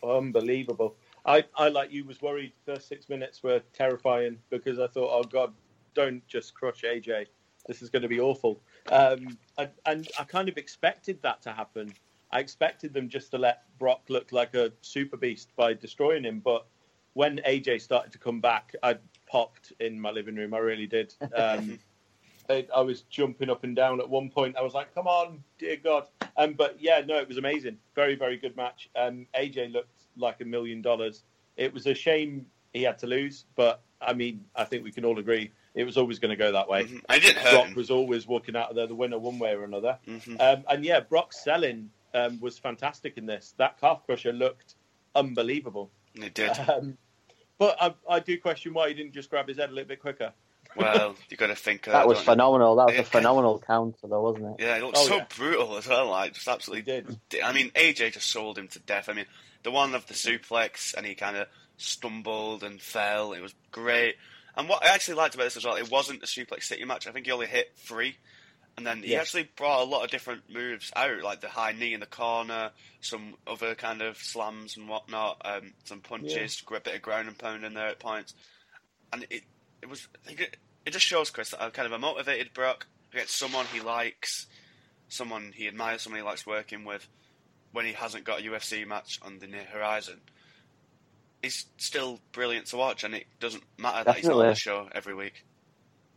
unbelievable. I, I like you was worried first six minutes were terrifying because I thought, oh god, don't just crush AJ. This is going to be awful. Um, and, and I kind of expected that to happen. I expected them just to let Brock look like a super beast by destroying him. But when AJ started to come back, I popped in my living room. I really did. Um, [laughs] I, I was jumping up and down at one point. I was like, "Come on, dear God!" Um, but yeah, no, it was amazing. Very, very good match. Um, AJ looked like a million dollars. It was a shame he had to lose, but I mean, I think we can all agree it was always going to go that way. Mhm. I didn't hurt Brock him. was always walking out of there the winner one way or another. Mhm. Um, and yeah, Brock's selling um, was fantastic in this. That calf crusher looked unbelievable. It did. Um, but I, I do question why he didn't just grab his head a little bit quicker. Well, you got to think of That was don't you? phenomenal. That was Yeah. a phenomenal counter, though, wasn't it? Yeah, it looked Oh, so yeah. brutal as well. Like just He absolutely did. I mean, AJ just sold him to death. I mean, the one of the suplex, and he kind of stumbled and fell. It was great. And what I actually liked about this as well, it wasn't a suplex city match. I think he only hit three, and then he Yeah. actually brought a lot of different moves out, like the high knee in the corner, some other kind of slams and whatnot, um, some punches, a bit of ground and pound in there at points, and it it was I think it, it just shows Chris that I'm kind of a motivated Brock against someone he likes, someone he admires, someone he likes working with. When he hasn't got a UFC match on the near horizon, he's still brilliant to watch, and it doesn't matter that he's not on the show every week.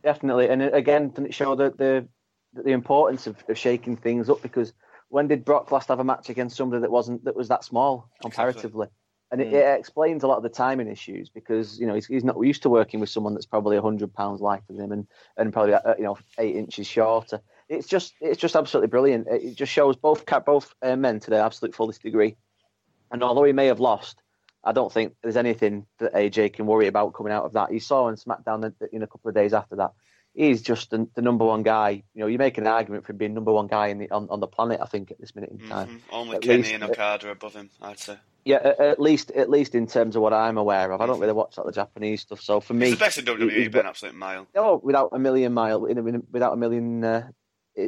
Definitely, and again, didn't it show the the, the importance of, of shaking things up? Because when did Brock last have a match against somebody that wasn't that was that small comparatively? And it, Mm. it explains a lot of the timing issues because you know he's, he's not used to working with someone that's probably hundred pounds lighter than him and and probably uh, you know eight inches shorter. It's just it's just absolutely brilliant. It just shows both both uh, men to their absolute fullest degree. And although he may have lost, I don't think there's anything that AJ can worry about coming out of that. You saw on SmackDown in a couple of days after that. He's just the, the number one guy. You know, you make an argument for him being number one guy in the, on, on the planet. I think at this minute in time. Mhm. Only At Kenny least- and Okada above him, I'd say. Yeah, at, at least at least in terms of what I'm aware of. I don't really watch like the Japanese stuff. So for me, He's the best in WWE he's by an absolute mile. Oh, without a million mile, without a million, uh,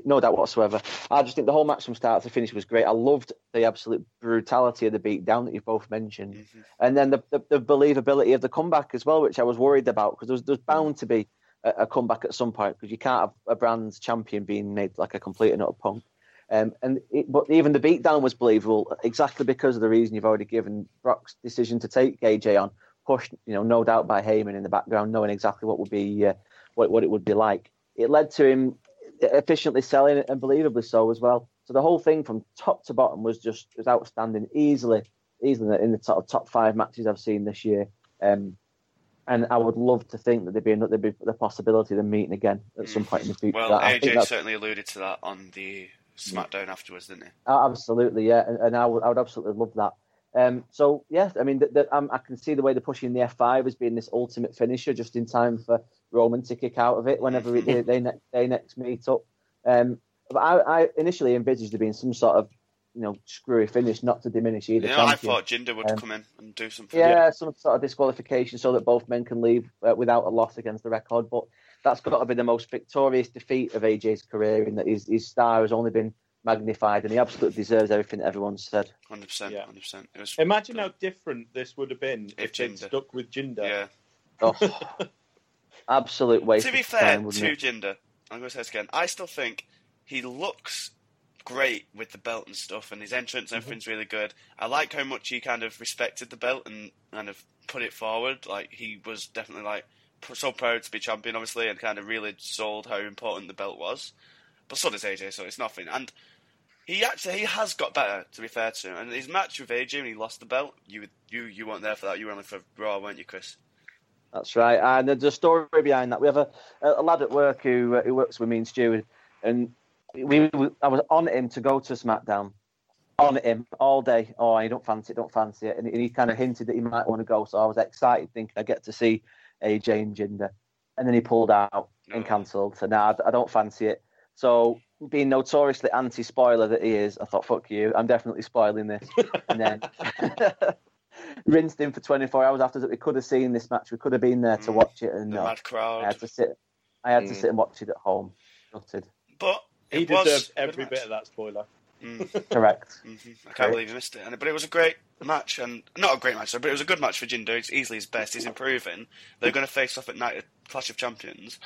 no doubt whatsoever. I just think the whole match from start to finish was great. I loved the absolute brutality of the beatdown that you've both mentioned, Mhm. and then the, the, the believability of the comeback as well, which I was worried about because there's, there's bound to be a, comeback at some point because you can't have a brand's champion being made like a complete and utter punk. Um, and it, but even the beatdown was believable exactly because of the reason you've already given. Brock's decision to take AJ on, pushed, you know, no doubt by Heyman in the background, knowing exactly what would be uh, what what it would be like. It led to him efficiently selling it and believably so as well. So the whole thing from top to bottom was just was outstanding. Easily, easily in the top top five matches I've seen this year. Um, and I would love to think that there'd be there'd be the possibility of them meeting again at some point in the future. Well, AJ certainly alluded to that on the SmackDown afterwards, didn't he? Absolutely, yeah, and, and I, would, I would absolutely love that. Um, so yes, I mean, the, the, um, I can see the way they're pushing the F5 as being this ultimate finisher, just in time for Roman to kick out of it whenever it, they, they, ne- they next meet up. Um, but I, I initially envisaged there being some sort of, you know, screwy finish, not to diminish either You know, I thought Jinder would Um, come in and do something. Yeah, some sort of disqualification so that both men can leave uh, without a loss against the record. But that's got to be the most victorious defeat of AJ's career, in that his, his star has only been magnified, and he absolutely deserves everything that everyone's said. hundred percent, Yeah. hundred percent. It was Imagine how different this would have been If if, they'd Jinder- stuck with Jinder. yeah. [laughs] Oh, absolute waste. To be of fair time, to it? Jinder, I'm going to say this again. I still think he looks great with the belt and stuff, and his entrance Mm-hmm. and everything's really good. I like how much he kind of respected the belt and kind of put it forward. Like he was definitely like so proud to be champion, obviously, and kind of really sold how important the belt was. But so does AJ, so it's nothing. And he actually he has got better, to be fair to him. And his match with AJ when he lost the belt, you you you weren't there for that. You were only for Raw, weren't you, Chris? That's right. And there's a story behind that. We have a, a lad at work who uh, who works with me and Stu, and we, we I was on him to go to SmackDown, on him all day. Oh, I don't fancy it, don't fancy it, and, and he kind of hinted that he might want to go. So I was excited, thinking I get to see AJ and Jinder, and then he pulled out and Oh. cancelled. So now I, I don't fancy it. So being notoriously anti-spoiler that he is, I thought, fuck you, I'm definitely spoiling this. and then [laughs] rinsed him for 24 hours after that. We could have seen this match. We could have been there to Mm. watch it, and The no. I had to sit. I had to Mm. sit and watch it at home. Gutted. But He it was deserves every bit of that spoiler. Mm, [laughs] Correct. mhm. I can't Great. believe he missed it. And but it was a great match, and not a great match, but it was a good match for Jinder. It's easily his best. He's improving. They're going to face off at night at Clash of Champions,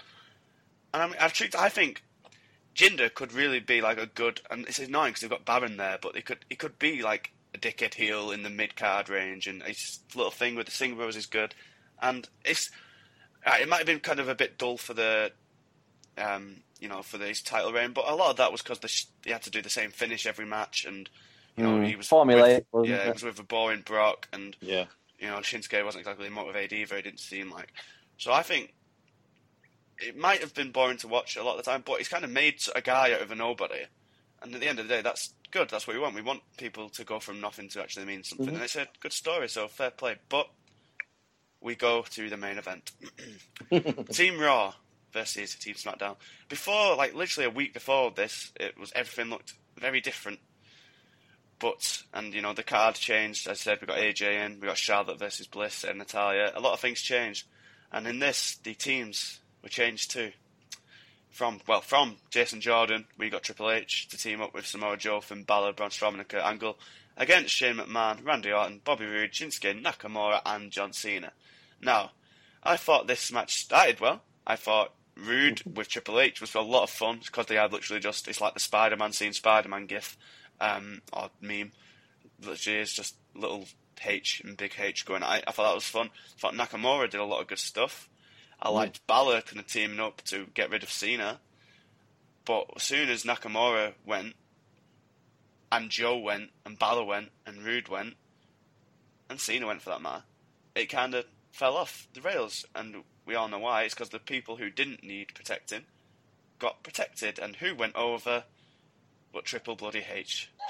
and I mean, I think I think Jinder could really be like a good. And it's annoying because they've got Baron there, but he could he could be like a dickhead heel in the mid card range, and his little thing with the Singh Bros is good, and it's uh, it might have been kind of a bit dull for the um, you know, for his title reign. But a lot of that was because sh- he had to do the same finish every match, and you know, Mm, he was formulaic, with- yeah, it? he was with a boring Brock, and Yeah. you know, Shinsuke wasn't exactly motivated either. It didn't seem like. So I think it might have been boring to watch a lot of the time, but he's kind of made a guy out of a nobody. And at the end of the day, that's good. That's what we want. We want people to go from nothing to actually mean something, Mhm. and it's a good story. So fair play. But we go to the main event. [laughs] Team Raw versus Team SmackDown. Before, like literally a week before this, it was everything looked very different. But and you know the card changed. As I said, we got AJ in, we got Charlotte versus Bliss and Natalya. A lot of things changed, and in this, the teams were changed too. From well, from Jason Jordan, we got Triple H to team up with Samoa Joe, Finn Balor, Braun Strowman, and Kurt Angle against Shane McMahon, Randy Orton, Bobby Roode, Shinsuke Nakamura, and John Cena. Now, I thought this match started well. I thought Roode with Triple H was a lot of fun because they had literally just it's like the Spider Man seeing Spider Man gif um, or meme. Literally, is just little H and big H going. I, I thought that was fun. I thought Nakamura did a lot of good stuff. I liked Balor kind of teaming up to get rid of Cena. But as soon as Nakamura went, and Joe went, and Balor went, and Roode went, and Cena went for that matter, it kind of fell off the rails. And we all know why. It's because the people who didn't need protecting got protected. And who went over but Triple Bloody H. [laughs]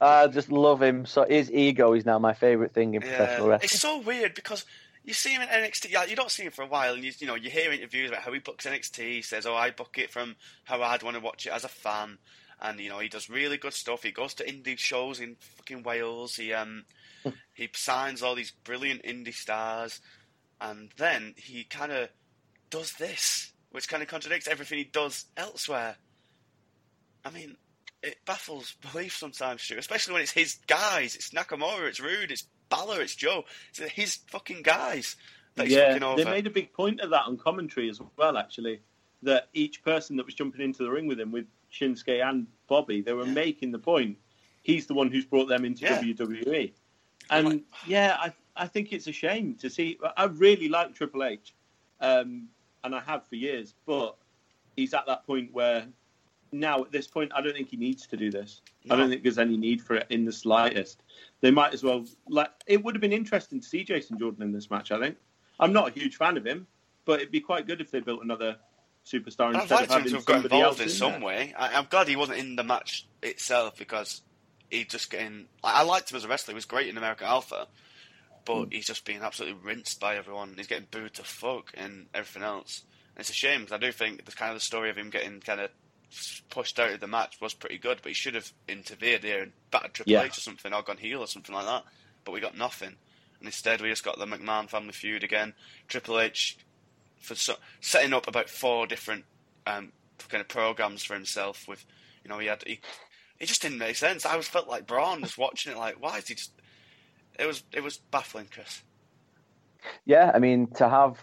I just love him. So his ego is now my favourite thing in professional wrestling. it's so weird because you see him in NXT. Yeah, you don't see him for a while, and you you know you hear interviews about how he books NXT. He says, "Oh, I book it from how I'd want to watch it as a fan," and you know he does really good stuff. He goes to indie shows in fucking Wales. He um [laughs] he signs all these brilliant indie stars, and then he kind of does this, which kind of contradicts everything he does elsewhere. I mean, it baffles belief sometimes, Stu, especially when it's his guys. It's Nakamura, it's Roode, it's Balor, it's Joe. It's his fucking guys yeah, they made a big point of that on commentary as well. Actually, that each person that was jumping into the ring with him, with Shinsuke and Bobby, they were Yeah. making the point. He's the one who's brought them into Yeah. WWE, and yeah, I I think it's a shame to see. I really like Triple H, um, and I have for years, but he's at that point where now at this point, I don't think he needs to do this. No. I don't think there's any need for it in the slightest. They might as well. Like, it would have been interesting to see Jason Jordan in this match. I think. I'm not a huge fan of him, but it'd be quite good if they built another superstar I'd instead like of having to have got involved in in some there. way. I, I'm glad he wasn't in the match itself because he just getting. I, I liked him as a wrestler. He was great in American Alpha, but Hmm. he's just being absolutely rinsed by everyone. He's getting booed to fuck and everything else. And it's a shame because I do think the kind of the story of him getting kind of pushed out of the match was pretty good, but he should have interfered here and battered Triple Yeah. H or something, or gone heel or something like that. But we got nothing. And instead, we just got the McMahon family feud again. Triple H for so, setting up about four different um, kind of programs for himself. With you know, he had he, it just didn't make sense. I was felt like Braun just watching it. Like, why is he just? It was it was baffling, Chris. Yeah, I mean, to have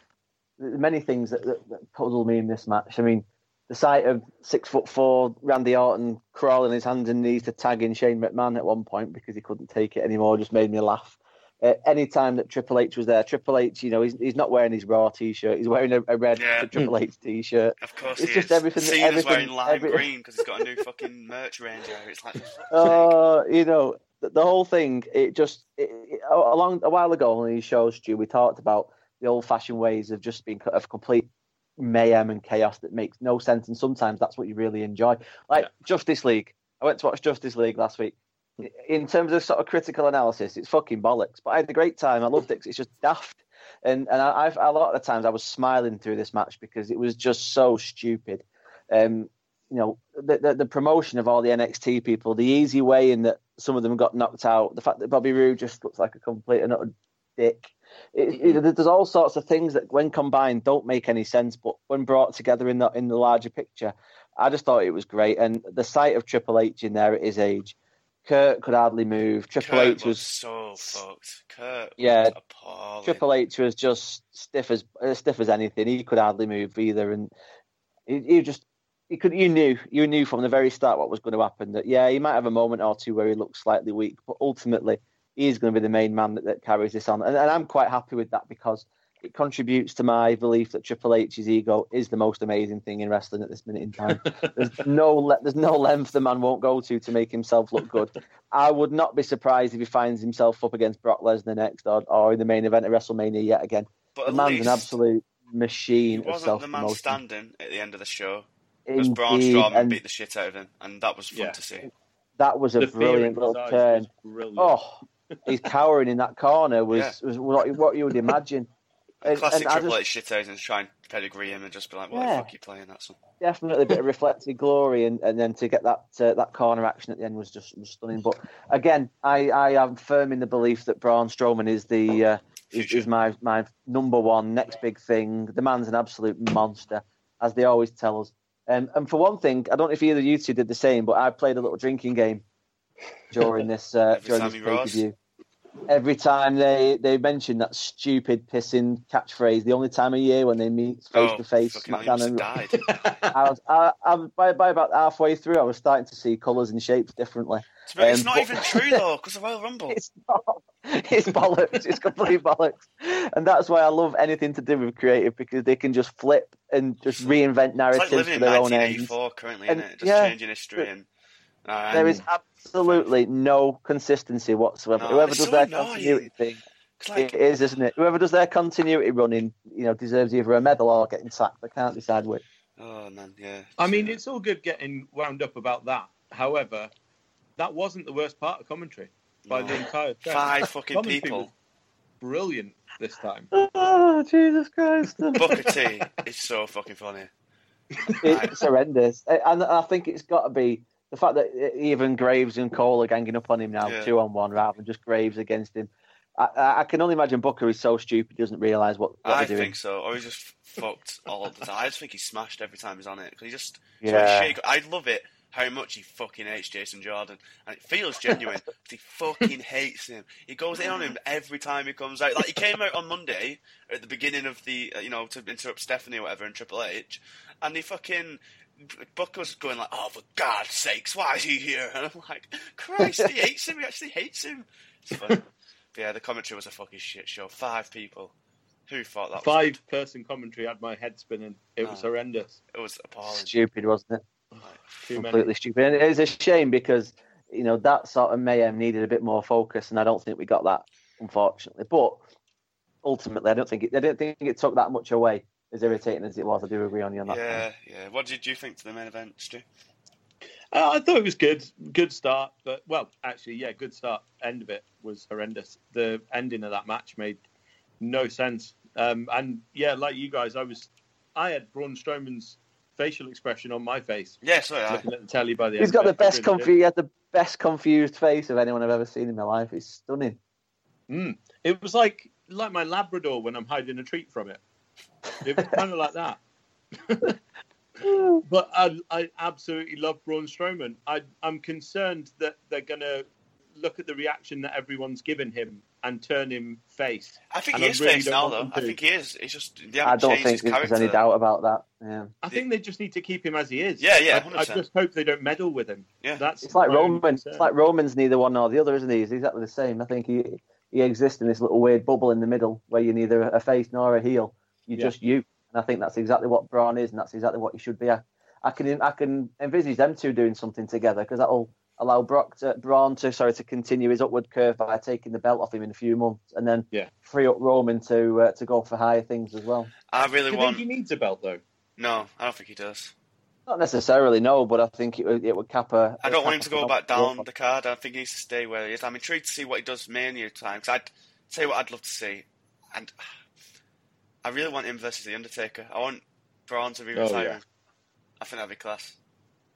many things that, that, that puzzle me in this match. I mean, the sight of six foot four Randy Orton crawling his hands and knees to tag in Shane McMahon at one point because he couldn't take it anymore just made me laugh. Uh, any time that Triple H was there, Triple H, you know, he's, he's not wearing his Raw t-shirt. He's wearing a, a red Yeah. [laughs] Triple H t-shirt. Of course, It's just is. everything that- Cena's everything- wearing lime every- green because he's got a new fucking merch range out. It's like, oh. Uh, you know, the, the whole thing. It just it, it, a long a while ago on these shows, Stu, we talked about the old-fashioned ways of just being of complete mayhem and chaos that makes no sense, and sometimes that's what you really enjoy. Like Yeah. Justice League. I went to watch Justice League last week. In terms of sort of critical analysis, it's fucking bollocks. But I had a great time. I loved it. It's just daft, and and I, I've a lot of the times I was smiling through this match because it was just so stupid. Um, you know, the, the the promotion of all the NXT people, the easy way in that some of them got knocked out, the fact that Bobby Roode just looks like a complete and utter dick. It, it, there's all sorts of things that, when combined, don't make any sense, but when brought together in the in the larger picture, I just thought it was great. And the sight of Triple H in there at his age, Kurt could hardly move. Triple Kurt H was so fucked. Kurt Yeah, appalling. Triple H was just stiff as as stiff as anything. He could hardly move either, and he, he just he could. You knew you knew from the very start what was going to happen. That yeah, he might have a moment or two where he looks slightly weak, but ultimately he's going to be the main man that, that carries this on, and, and I'm quite happy with that because it contributes to my belief that Triple H's ego is the most amazing thing in wrestling at this minute in time. [laughs] there's no le- there's no length the man won't go to to make himself look good. I would not be surprised if he finds himself up against Brock Lesnar next or, or in the main event of WrestleMania yet again. but The man's an absolute machine of wasn't self the man standing at the end of the show. Because Braun Indeed, Strowman and beat the shit out of him, and that was fun Yeah. to see. that was a The brilliant little turn. brilliant. Oh, he's cowering in that corner was Yeah. was what, what you would imagine. And, Classic and Triple just- H shit and try and pedigree him and just be like, "What Yeah. the fuck are you playing that son?" definitely a bit of [laughs] reflected glory, and, and then to get that uh, that corner action at the end was just was stunning. But again, I, I am firm in the belief that Braun Strowman is the uh, is, is my my number one next big thing. The man's an absolute monster, as they always tell us. Um, and for one thing, I don't know if either of you two did the same, but I played a little drinking game during [laughs] this uh, during this pay per view. Every time they, they mention that stupid pissing catchphrase, the only time of year when they meet face oh, to face, fucking hell, he must SmackDown and died. [laughs] I was, I, I, by, by about halfway through, I was starting to see colours and shapes differently. It's Um, not but- even true though, because of Royal [laughs] Rumble. It's not. It's bollocks. It's complete bollocks. And that's why I love anything to do with creative because they can just flip and just reinvent It's narratives like living for in their own ends. 1984 currently, And, isn't it? Just yeah, changing history and. Uh, There is absolutely no consistency whatsoever. No, Whoever does so their annoying. continuity thing, like, it is, isn't it? Whoever does their continuity running, you know, deserves either a medal or getting sacked. I can't decide which. oh man, yeah. I mean, it's all good getting wound up about that. However, that wasn't the worst part of commentary by No. the entire thing. Five fucking Commentary people. was brilliant this time. [laughs] Oh, Jesus Christ. [laughs] Booker T is so fucking funny. it's horrendous. And I think it's got to be the fact that even Graves and Cole are ganging up on him now, Yeah. two on one, rather than just Graves against him. I, I I can only imagine Booker is so stupid he doesn't realise what, what I they're doing. think so. Or he's just fucked all the time. I just think he's smashed every time he's on it. 'Cause he just. Yeah. Shake. I love it how much he fucking hates Jason Jordan, and it feels genuine. [laughs] he fucking hates him. He goes in on him every time he comes out. Like he came out on Monday at the beginning of the, uh, you know, to interrupt Stephanie or whatever in Triple H, and he fucking. Booker was going like, "Oh, for God's sakes, why is he here?" [laughs] And I'm like, "Christ, he hates him. He actually hates him." It's fun. [laughs] But yeah, the commentary was a fucking shit show. Five people. Who thought that was Five person commentary had my head spinning. It was Oh. horrendous. It was appalling. Stupid, wasn't it? Too many. completely stupid. And it is a shame because you know that sort of mayhem needed a bit more focus, and I don't think we got that, unfortunately. But ultimately, I don't think it, I don't think it took that much away. As irritating as it was, I do agree on you on that. Yeah, point. yeah. What did you think to the main event, Stu? Uh, I thought it was good, good start, but well, actually, yeah, good start. End of it was horrendous. The ending of that match made no sense. Um, and yeah, like you guys, I was, I had Braun Strowman's facial expression on my face, Yeah, sorry. I, looking at the telly by the. He's end got the best really did. confused. He had the best confused face of anyone I've ever seen in my life. It's stunning. Mm. It was like like my Labrador when I'm hiding a treat from it. It was kind of like that. [laughs] but I, I absolutely love Braun Strowman. I, I'm concerned that they're going to look at the reaction that everyone's given him and turn him face. I think And he I is really face now, though. I think he is. It's just they I don't think his there's any doubt about that. Yeah. I think they just need to keep him as he is. Yeah, yeah, I, I just hope they don't meddle with him. Yeah. That's It's like my Roman. It's like Roman's neither one nor the other, isn't he? He's exactly the same. I think he he exists in this little weird bubble in the middle where you're neither a face nor a heel. You're Yeah. just you. And I think that's exactly what Braun is, and that's exactly what he should be. I, I can I can envisage them two doing something together because that'll allow Brock to, Braun to sorry to continue his upward curve by taking the belt off him in a few months, and then Yeah. free up Roman to uh, to go for higher things as well. I really Do you want. think he needs a belt though? No, I don't think he does. Not necessarily, no, but I think it would it would cap a. I don't want him to go back down the card. I think he needs to stay where he is. I'm intrigued to see what he does Mania time. Because I'd say what I'd love to see, and I really want him versus the Undertaker. I want Braun to be Oh, retiring. yeah. I think that'd be class.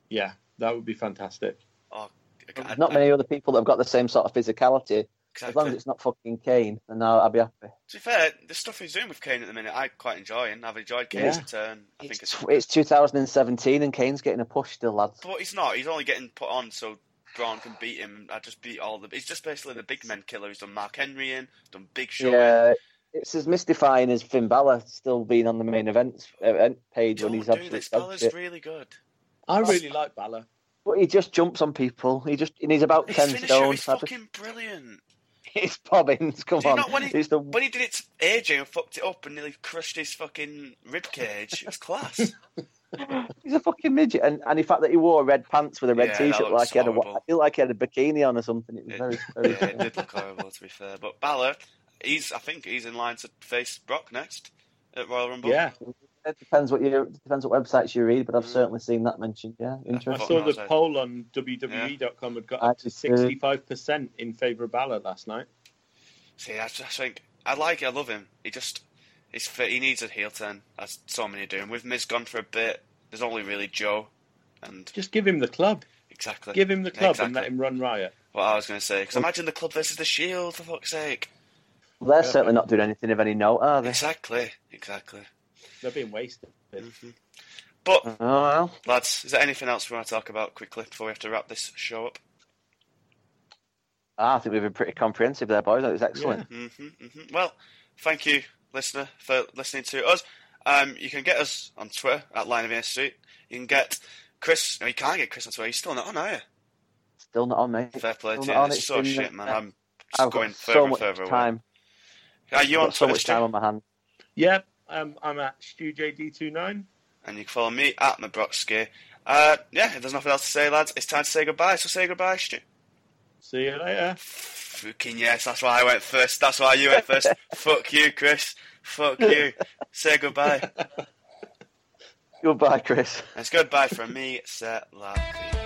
Yeah, that would be fantastic. Oh, There's not many other people that have got the same sort of physicality. As long as it's not fucking Kane, then I'll, I'll be happy. To be fair, the stuff he's doing with Kane at the minute, I quite enjoy, and I've enjoyed Kane's Yeah. return. I think It's, it's, it's 2017 and Kane's getting a push still, lads. but he's not. He's only getting put on so Braun can beat him. I just beat all the. He's just basically the big men killer. He's done Mark Henry in, done Big Show. in. Yeah, it's as mystifying as Finn Balor still being on the main events event page when Don't he's do absolutely this. Balor's really good. I really like Balor. But he just jumps on people. He just and he's about His ten finisher stone. is I just- fucking brilliant. [laughs] It's Bobbins. Come on, not when he- it's the When he did it to AJ and fucked it up and nearly crushed his fucking rib cage, it was class. [laughs] he's a fucking midget, and, and the fact that he wore red pants with a red Yeah, t-shirt, like he had a, horrible. I feel like he had a bikini on or something. It was It- very, very. yeah, it did look horrible to be fair. But Balor, he's I think he's in line to face Brock next at Royal Rumble. Yeah, It depends what you depends what websites you read, but I've Mm. certainly seen that mentioned. Yeah, I interesting. Fuck saw the poll on WWE.com had got up to sixty-five percent in favour of Balor last night. See, I just think I like it. I love him. He just he's fit. He needs a heel turn, as so many do. And with Miz gone for a bit, there's only really Joe, and Just give him the club. exactly Give him the club and Exactly. let him run riot. what I was going to say. Because imagine the club versus the Shield for fuck's sake. Well, they're Yeah. certainly not doing anything of any note, are they? Exactly, exactly. They're being wasted. hmm But Oh well. lads, is there anything else we want to talk about quickly before we have to wrap this show up? Ah, I think we've been pretty comprehensive there, boys. That was excellent. hmm hmm Well, thank you, listener, for listening to us. Um, you can get us on Twitter at Line of Air Street. You can get Chris. No, you can't get Chris on Twitter. You're still not on, are you? Still not on, mate. Fair play Still to you. on. It's It's so been, shit, man. I'm I've going got further so and much further away. Time. Are you I've on got so Twitter, much time on my hands. Yeah, um, I'm at StuJD29. And you can follow me at Mabrotsky. Uh, yeah, if there's nothing else to say, lads, it's time to say goodbye. So say goodbye, Stu. See you later. Fucking yes, that's why I went first. That's why you went first. [laughs] Fuck you, Chris. Fuck you. Say goodbye. [laughs] Goodbye, Chris. It's goodbye from me, Seth Lappy.